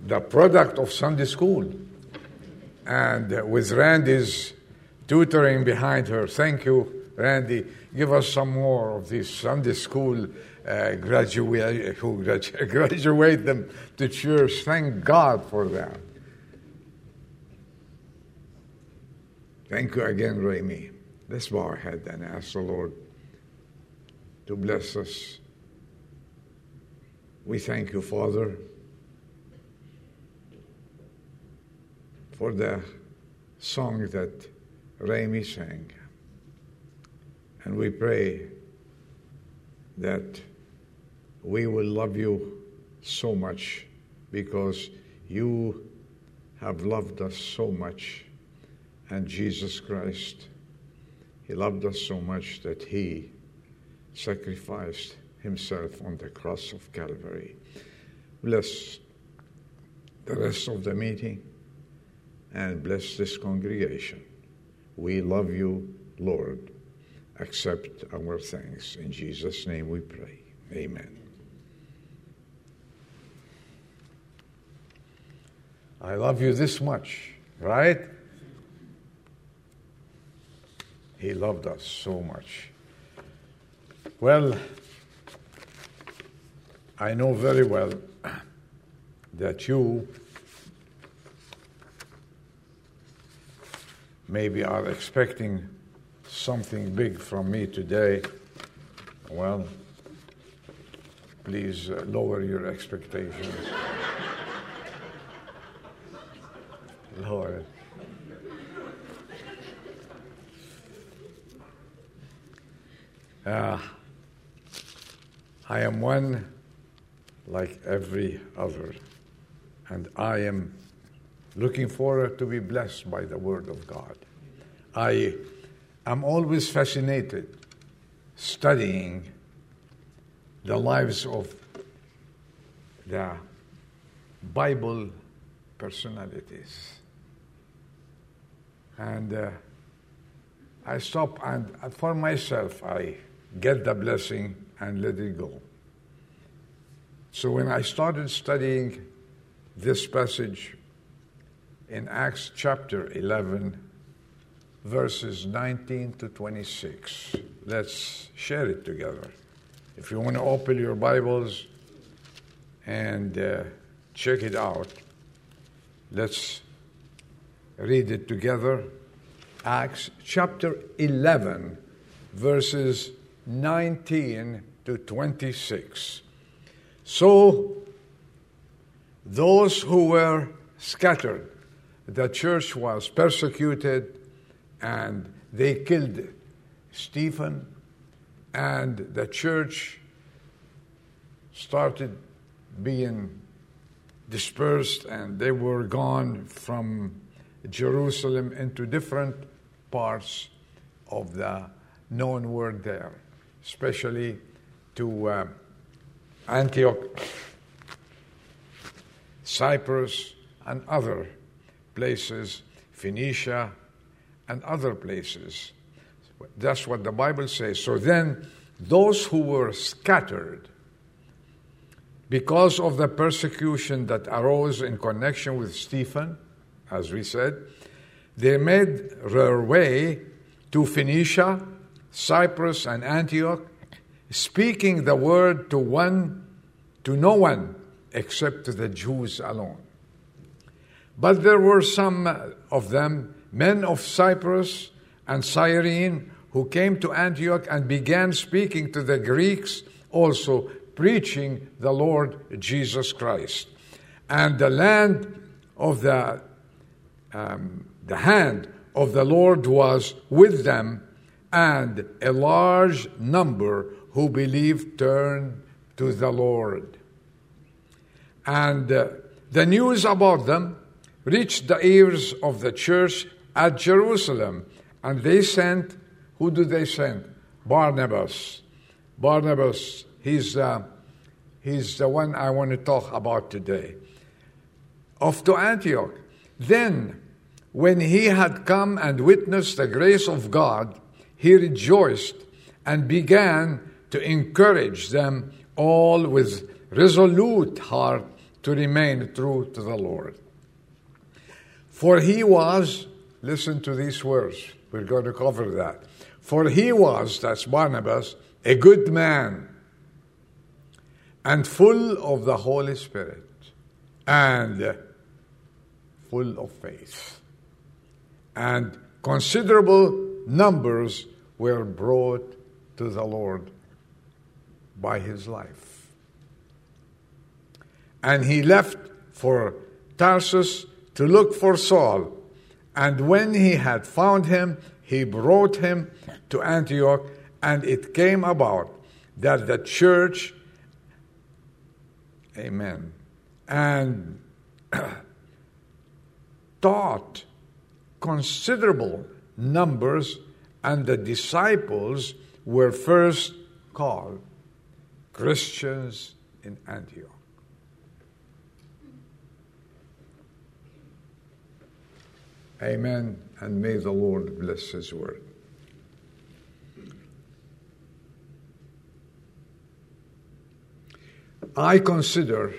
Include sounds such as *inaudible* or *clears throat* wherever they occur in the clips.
the product of Sunday school. And uh, with Randy's tutoring behind her, thank you, Randy. Give us some more of these Sunday school uh, graduate, who *laughs* graduate them to church. Thank God for that. Thank you again, Remy. Let's bow our head and ask the Lord to bless us. We thank you, Father, for the song that Remy sang. And we pray that we will love you so much because you have loved us so much. And Jesus Christ, He loved us so much that He sacrificed Himself on the cross of Calvary. Bless the rest of the meeting and bless this congregation. We love you, Lord. Accept our thanks. In Jesus' name we pray. Amen. I love you this much, right? He loved us so much. Well, I know very well *clears throat* that you maybe are expecting something big from me today. Well, please uh, lower your expectations. *laughs* lower it. Uh, I am one like every other, and I am looking forward to be blessed by the Word of God. I am always fascinated studying the lives of the Bible personalities. And uh, I stop and for myself, I get the blessing and let it go. So when I started studying this passage in Acts chapter 11, verses 19 to 26, let's share it together. If you want to open your Bibles and uh, check it out, let's read it together. Acts chapter 11, verses 19 to 26. So, those who were scattered, the church was persecuted and they killed Stephen, and the church started being dispersed and they were gone from Jerusalem into different parts of the known world there especially to uh, Antioch, Cyprus, and other places, Phoenicia, and other places. That's what the Bible says. So then, those who were scattered because of the persecution that arose in connection with Stephen, as we said, they made their way to Phoenicia Cyprus and Antioch, speaking the word to one, to no one except to the Jews alone. But there were some of them, men of Cyprus and Cyrene, who came to Antioch and began speaking to the Greeks, also preaching the Lord Jesus Christ. And the land of the, um, the hand of the Lord was with them and a large number who believed turned to the Lord. And uh, the news about them reached the ears of the church at Jerusalem, and they sent, who do they send? Barnabas. Barnabas, he's, uh, he's the one I want to talk about today. Off to Antioch. Then, when he had come and witnessed the grace of God, he rejoiced and began to encourage them all with resolute heart to remain true to the Lord. For he was, listen to these words, we're going to cover that. For he was, that's Barnabas, a good man and full of the Holy Spirit and full of faith. And considerable numbers were brought to the Lord by his life. And he left for Tarsus to look for Saul. And when he had found him, he brought him to Antioch. And it came about that the church, amen, and *clears throat* taught considerable numbers, and the disciples were first called Christians in Antioch. Amen, and may the Lord bless His word. I consider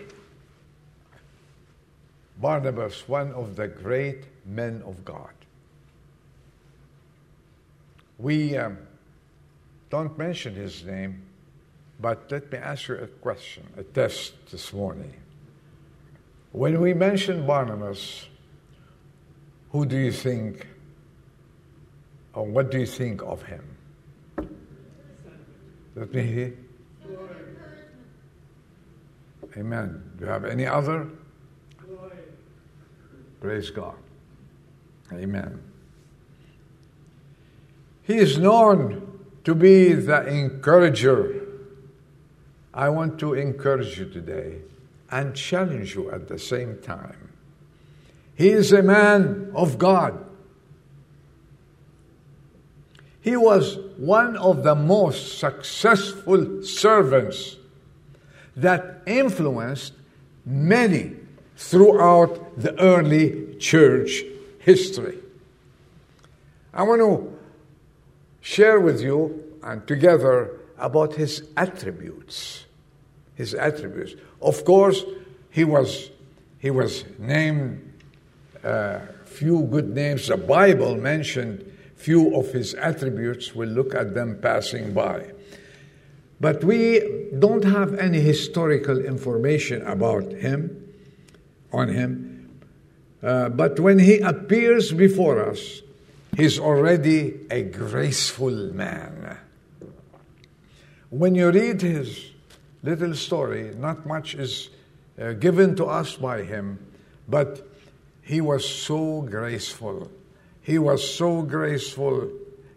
Barnabas one of the great men of God. We um, don't mention his name, but let me ask you a question, a test this morning. When we mention Barnabas, who do you think, or what do you think of him? Let me hear. Amen. Do you have any other? Praise God. Amen. He is known to be the encourager. I want to encourage you today and challenge you at the same time. He is a man of God. He was one of the most successful servants that influenced many throughout the early church history. I want to share with you and together about his attributes. His attributes. Of course, he was he was named uh, few good names. The Bible mentioned few of his attributes. We'll look at them passing by. But we don't have any historical information about him, on him. Uh, but when he appears before us, he's already a graceful man. When you read his little story, not much is uh, given to us by him, but he was so graceful. He was so graceful,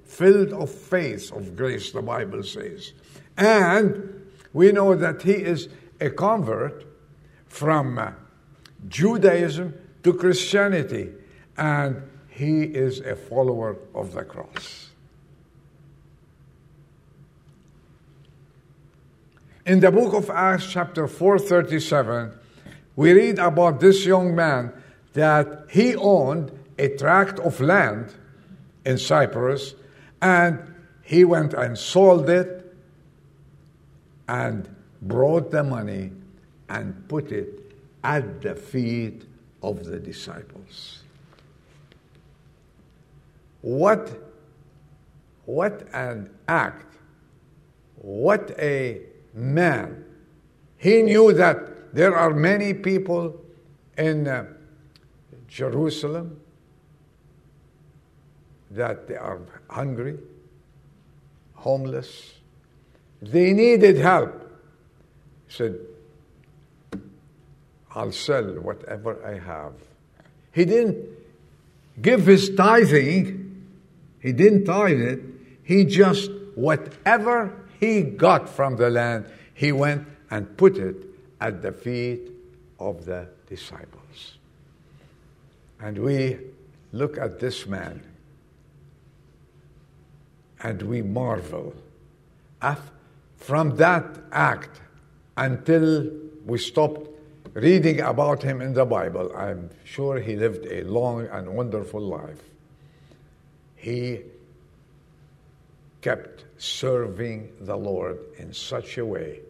filled of faith, of grace, the Bible says. And we know that he is a convert from uh, Judaism to Christianity, and he is a follower of the cross. In the book of Acts, chapter 437, we read about this young man that he owned a tract of land in Cyprus and he went and sold it and brought the money and put it at the feet of the disciples. What, what an act, what a man. He knew that there are many people in uh, Jerusalem that they are hungry, homeless, they needed help. He said, I'll sell whatever I have. He didn't give his tithing, he didn't tithe it. He just, whatever he got from the land, he went and put it at the feet of the disciples. And we look at this man and we marvel. From that act until we stopped reading about him in the Bible, I'm sure he lived a long and wonderful life. He kept serving the Lord in such a way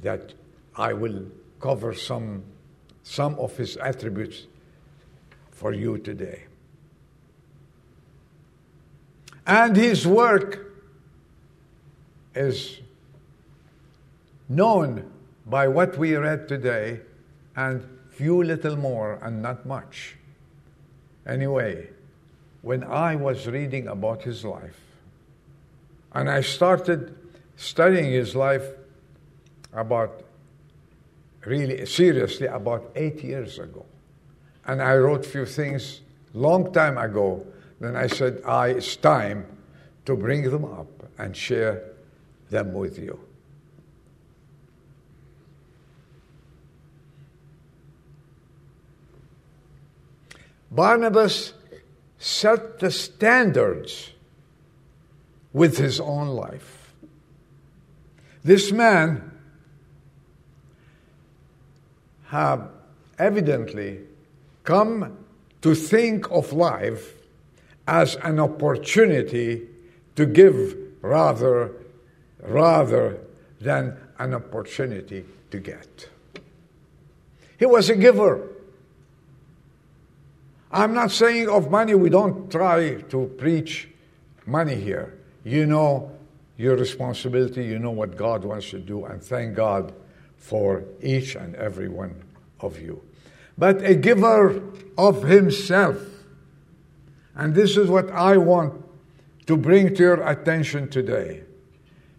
that I will cover some some of his attributes for you today. And his work is known by what we read today and few little more and not much. Anyway, when I was reading about his life, and I started studying his life about really seriously about eight years ago. And I wrote a few things long time ago. Then I said, I, it's time to bring them up and share them with you. Barnabas set the standards with his own life. This man have evidently come to think of life as an opportunity to give rather rather than an opportunity to get. He was a giver. I'm not saying of money, we don't try to preach money here. You know your responsibility, you know what God wants to do, and thank God for each and every one of you. But a giver of himself. And this is what I want to bring to your attention today.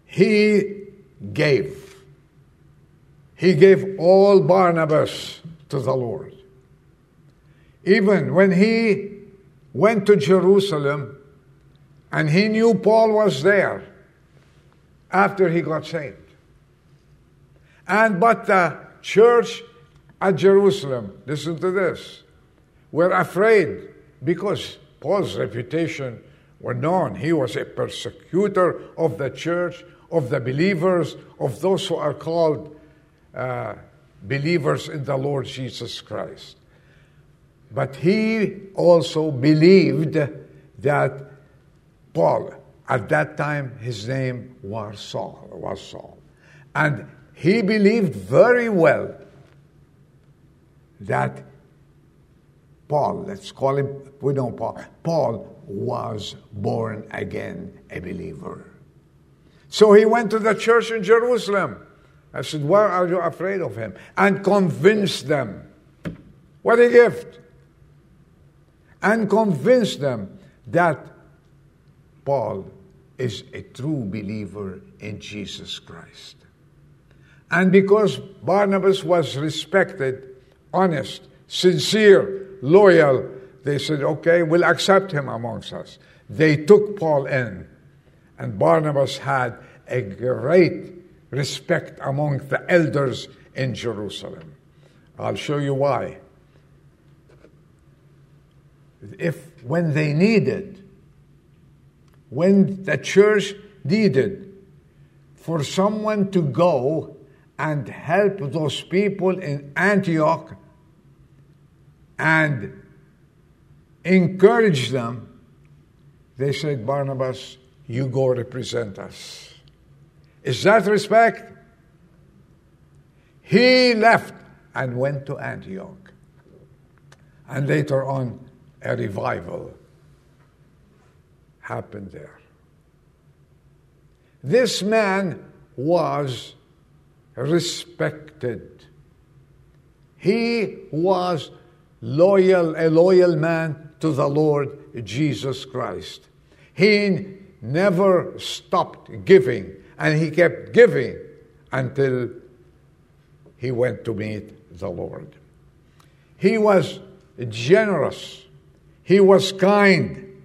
He gave. He gave all Barnabas to the Lord. Even when he went to Jerusalem and he knew Paul was there after he got saved. And but the church at Jerusalem, listen to this, were afraid because Paul's reputation were known. He was a persecutor of the church, of the believers, of those who are called uh, believers in the Lord Jesus Christ. But he also believed that Paul, at that time, his name was Saul, was Saul. And he believed very well that Paul, let's call him, we know Paul, Paul was born again a believer. So he went to the church in Jerusalem. I said, Why are you afraid of him? And convinced them. What a gift! And convinced them that Paul is a true believer in Jesus Christ. And because Barnabas was respected, honest, sincere, loyal, they said, okay, we'll accept him amongst us. They took Paul in and Barnabas had a great respect among the elders in Jerusalem. I'll show you why. If when they needed, when the church needed for someone to go and help those people in Antioch and encourage them, they said, Barnabas, you go represent us. Is that respect? He left and went to Antioch. And later on, a revival happened there. This man was respected. He was loyal, a loyal man to the Lord Jesus Christ. He never stopped giving, and he kept giving until he went to meet the Lord. He was generous, he was kind,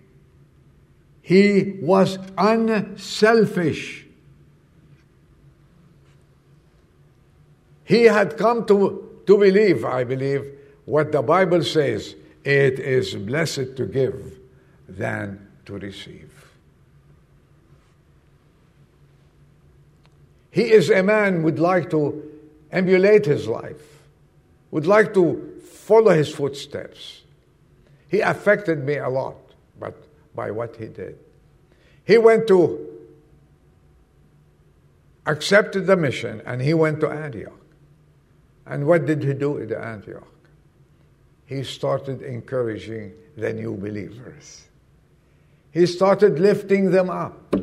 he was unselfish. He had come to, to believe, I believe, what the Bible says it is blessed to give than to receive. He is a man would like to emulate his life, would like to follow his footsteps. He affected me a lot, but by what he did. He went to accepted the mission and he went to Antioch. And what did he do in Antioch? He started encouraging the new believers. He started lifting them up.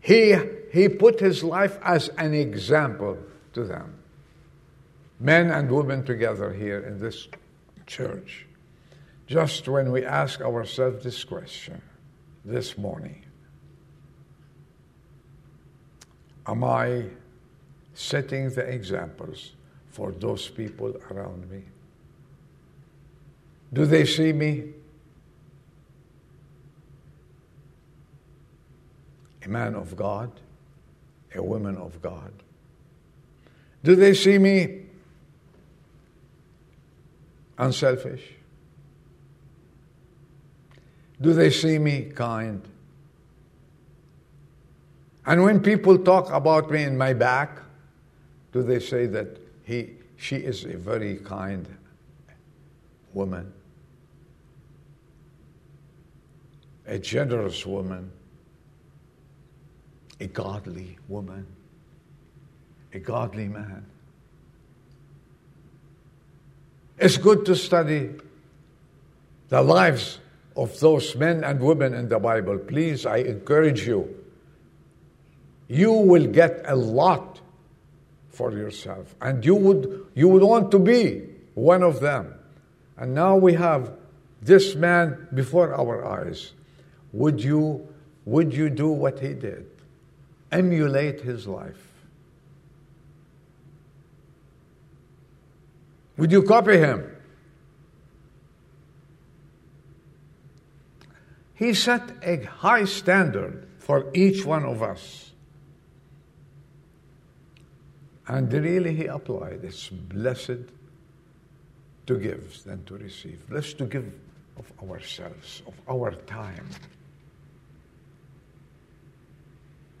He, he put his life as an example to them. Men and women together here in this church. Just when we ask ourselves this question this morning Am I setting the examples for those people around me? Do they see me? A man of God, a woman of God. Do they see me unselfish? Do they see me kind? And when people talk about me in my back, do they say that he, she is a very kind woman, a generous woman, a godly woman, a godly man? It's good to study the lives of those men and women in the Bible. Please, I encourage you you will get a lot for yourself. And you would, you would want to be one of them. And now we have this man before our eyes. Would you, would you do what he did? Emulate his life. Would you copy him? He set a high standard for each one of us. And really, he applied it's blessed to give than to receive. Blessed to give of ourselves, of our time.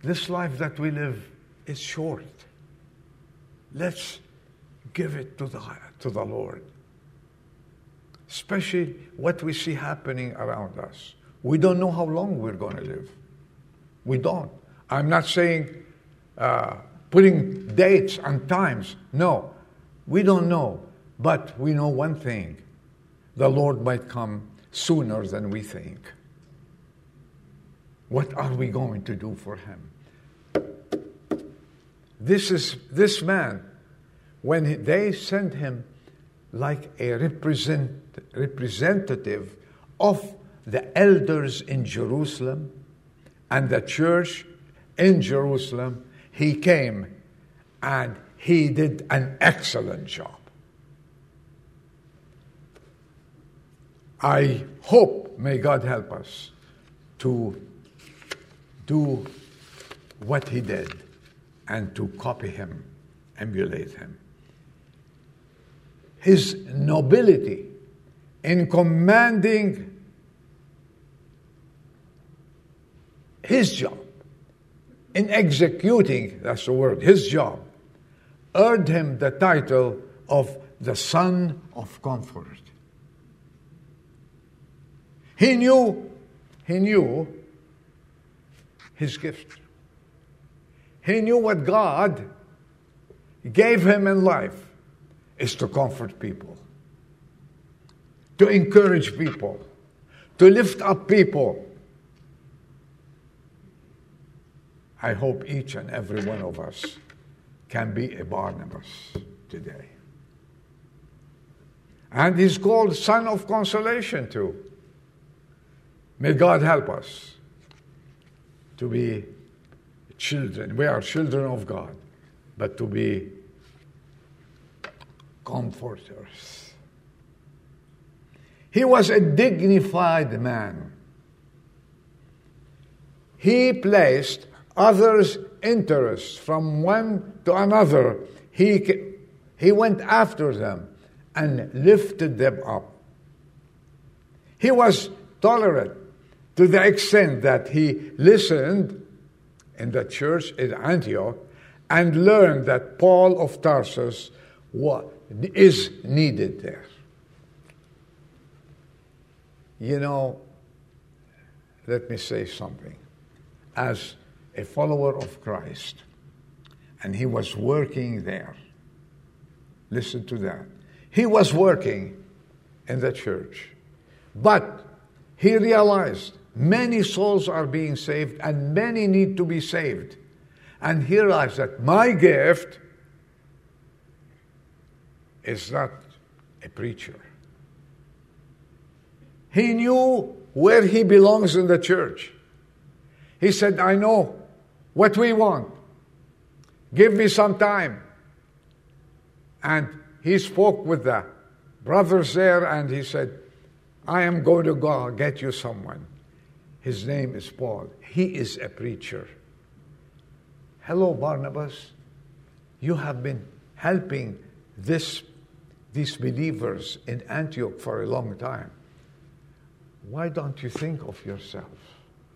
This life that we live is short. Let's give it to the, to the Lord. Especially what we see happening around us. We don't know how long we're going to live. We don't. I'm not saying uh, putting dates and times. No, we don't know. But we know one thing the Lord might come sooner than we think. What are we going to do for him? This is this man, when they sent him like a represent, representative of the elders in Jerusalem and the church in Jerusalem, he came and he did an excellent job. I hope, may God help us, to do what he did and to copy him, emulate him. His nobility in commanding his job in executing, that's the word, his job, earned him the title of the Son of Comfort. He knew, he knew his gift. He knew what God gave him in life is to comfort people, to encourage people, to lift up people I hope each and every one of us can be a Barnabas today. And he's called Son of Consolation too. May God help us to be children. We are children of God, but to be comforters. He was a dignified man. He placed others' interests from one to another. He, he went after them and lifted them up. He was tolerant to the extent that he listened in the church in Antioch and learned that Paul of Tarsus was, is needed there. You know, let me say something. As a follower of Christ, and he was working there. Listen to that. He was working in the church, but he realized many souls are being saved and many need to be saved. And he realized that my gift is not a preacher. He knew where he belongs in the church. He said, I know what we want. Give me some time. And he spoke with the brothers there and he said, I am going to go get you someone. His name is Paul. He is a preacher. Hello, Barnabas. You have been helping this, these believers in Antioch for a long time. Why don't you think of yourself?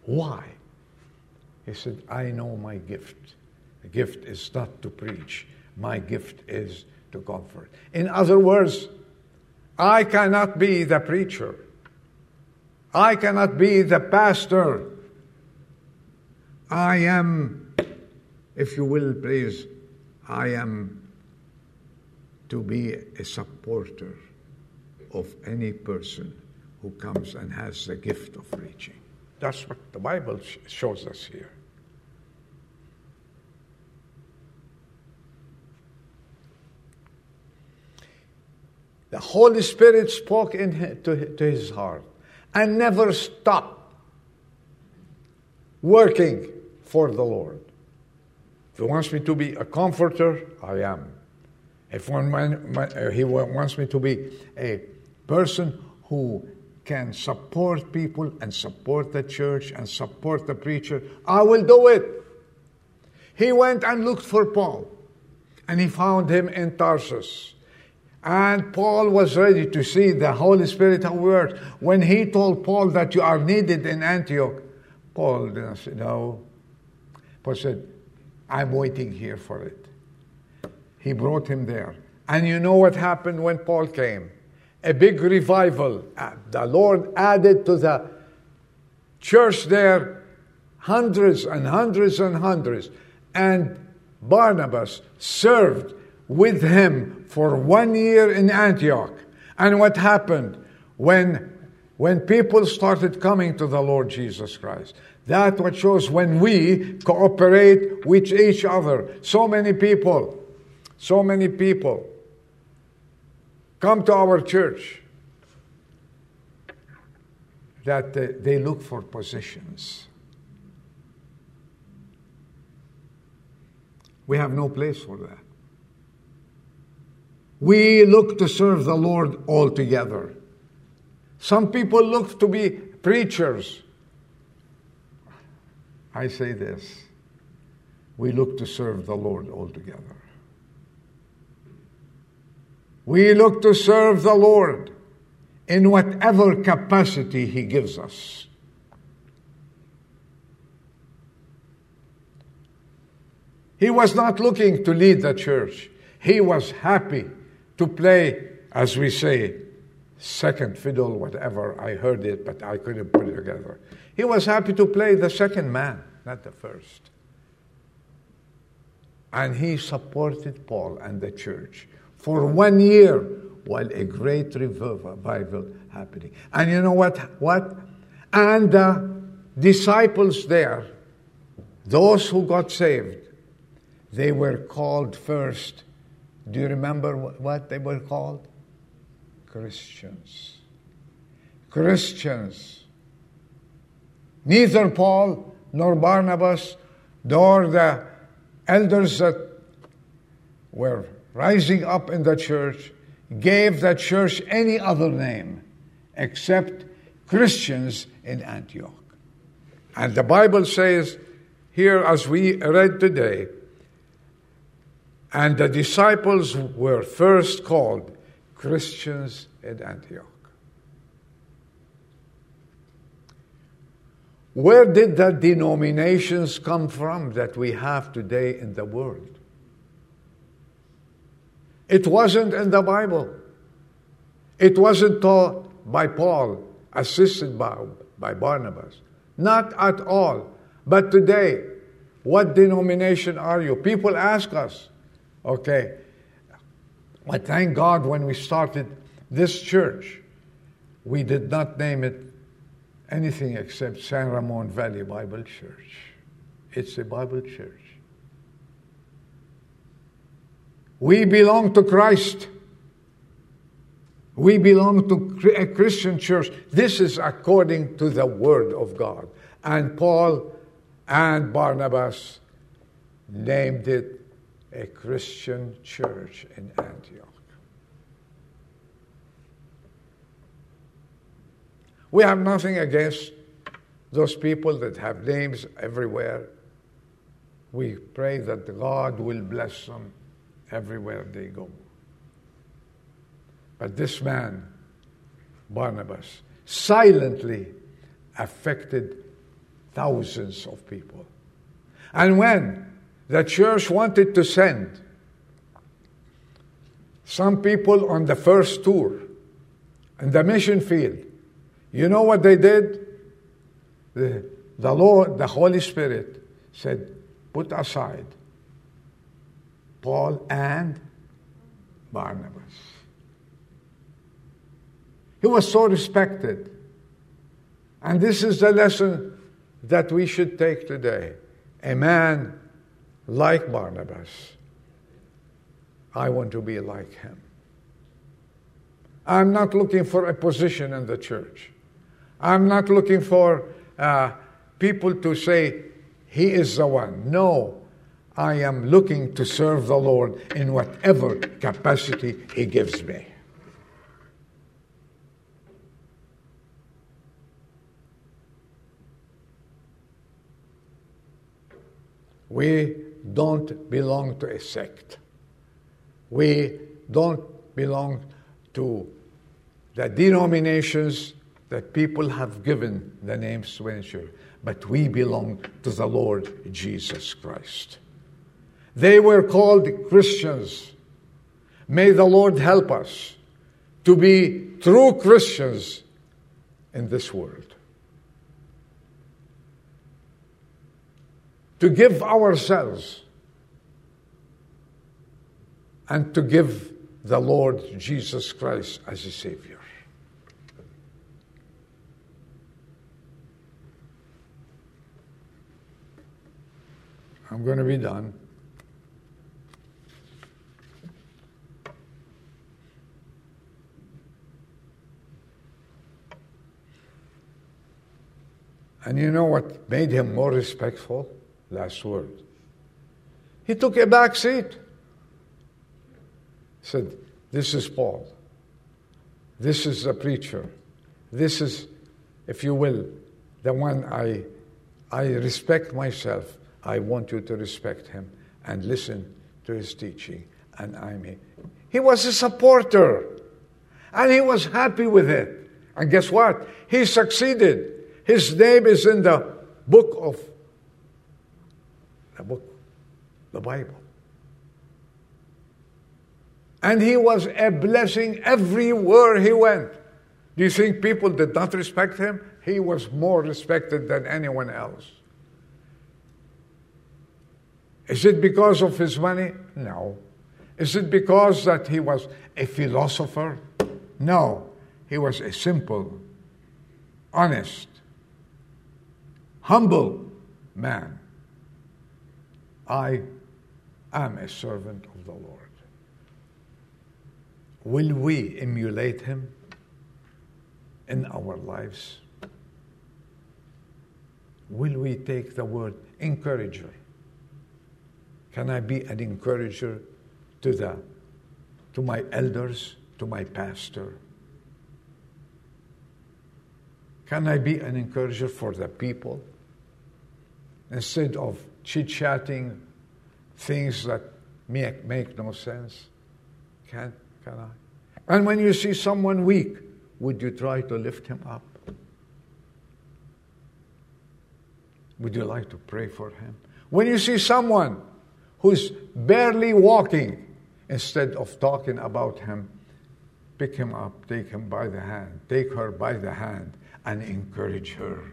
Why? He said, I know my gift. The gift is not to preach, my gift is to comfort. In other words, I cannot be the preacher. I cannot be the pastor. I am, if you will, please, I am to be a supporter of any person who comes and has the gift of preaching. That's what the Bible shows us here. The Holy Spirit spoke in, to, to his heart and never stop working for the Lord. If He wants me to be a comforter, I am. If one man, uh, He wants me to be a person who can support people and support the church and support the preacher, I will do it. He went and looked for Paul, and he found him in Tarsus. And Paul was ready to see the Holy Spirit at work. When he told Paul that you are needed in Antioch, Paul didn't say, No. Paul said, I'm waiting here for it. He brought him there. And you know what happened when Paul came? A big revival. Uh, the Lord added to the church there hundreds and hundreds and hundreds. And Barnabas served with him for one year in Antioch. And what happened when, when people started coming to the Lord Jesus Christ? That what shows when we cooperate with each other. So many people, so many people come to our church that they look for positions. We have no place for that. We look to serve the Lord altogether. Some people look to be preachers. I say this we look to serve the Lord altogether. We look to serve the Lord in whatever capacity He gives us. He was not looking to lead the church. He was happy to play, as we say, second fiddle, whatever. I heard it, but I couldn't put it together. He was happy to play the second man, not the first. And he supported Paul and the church for one year while a great revival happening. And you know what? What? And the disciples there, those who got saved, they were called first do you remember what they were called? Christians. Christians. Neither Paul nor Barnabas nor the elders that were rising up in the church gave the church any other name except Christians in Antioch. And the Bible says here, as we read today, and the disciples were first called Christians at Antioch. Where did the denominations come from that we have today in the world? It wasn't in the Bible. It wasn't taught by Paul, assisted by, by Barnabas. Not at all. But today, what denomination are you? People ask us, Okay. But thank God when we started this church, we did not name it anything except San Ramon Valley Bible Church. It's a Bible church. We belong to Christ. We belong to a Christian church. This is according to the Word of God. And Paul and Barnabas named it a Christian church in Antioch. We have nothing against those people that have names everywhere. We pray that God will bless them everywhere they go. But this man, Barnabas, silently affected thousands of people. And when the church wanted to send some people on the first tour in the mission field. You know what they did? The, the Lord, the Holy Spirit said, put aside Paul and Barnabas. He was so respected. And this is the lesson that we should take today. A man like Barnabas. I want to be like him. I'm not looking for a position in the church. I'm not looking for uh, people to say, He is the one. No, I am looking to serve the Lord in whatever capacity He gives me. We don't belong to a sect. We don't belong to the denominations that people have given the name Swincher, but we belong to the Lord Jesus Christ. They were called Christians. May the Lord help us to be true Christians in this world. To give ourselves and to give the Lord Jesus Christ as a Savior. I'm going to be done. And you know what made him more respectful? Last word. He took a back seat. Said, This is Paul. This is the preacher. This is, if you will, the one I, I respect myself. I want you to respect him and listen to his teaching. And I'm here. He was a supporter. And he was happy with it. And guess what? He succeeded. His name is in the book of the Bible. And he was a blessing everywhere he went. Do you think people did not respect him? He was more respected than anyone else. Is it because of his money? No. Is it because that he was a philosopher? No. He was a simple, honest, humble man. I am a servant of the Lord. Will we emulate him in our lives? Will we take the word encourager? Can I be an encourager to the to my elders, to my pastor? Can I be an encourager for the people? Instead of chit chatting things that make, make no sense? Can, can I? And when you see someone weak, would you try to lift him up? Would you like to pray for him? When you see someone who's barely walking, instead of talking about him, pick him up, take him by the hand, take her by the hand, and encourage her.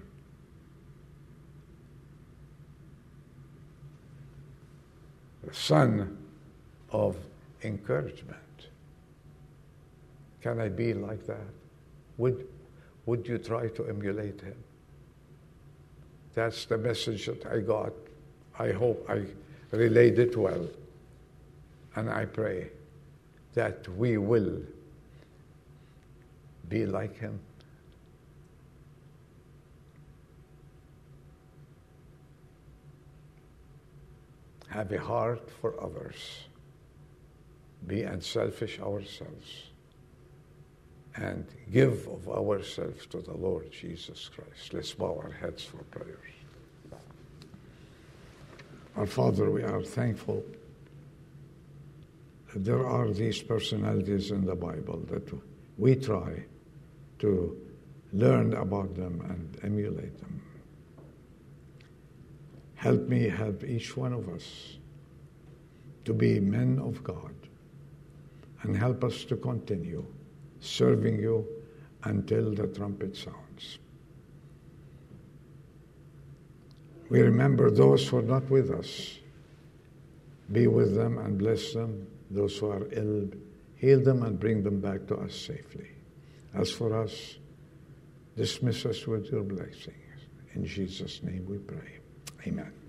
Son of encouragement. Can I be like that? Would, would you try to emulate him? That's the message that I got. I hope I relayed it well. And I pray that we will be like him. Have a heart for others. Be unselfish ourselves. And give of ourselves to the Lord Jesus Christ. Let's bow our heads for prayers. Our Father, we are thankful that there are these personalities in the Bible that we try to learn about them and emulate them. Help me help each one of us to be men of God and help us to continue serving you until the trumpet sounds. We remember those who are not with us. Be with them and bless them. Those who are ill, heal them and bring them back to us safely. As for us, dismiss us with your blessings. In Jesus' name we pray. Amen.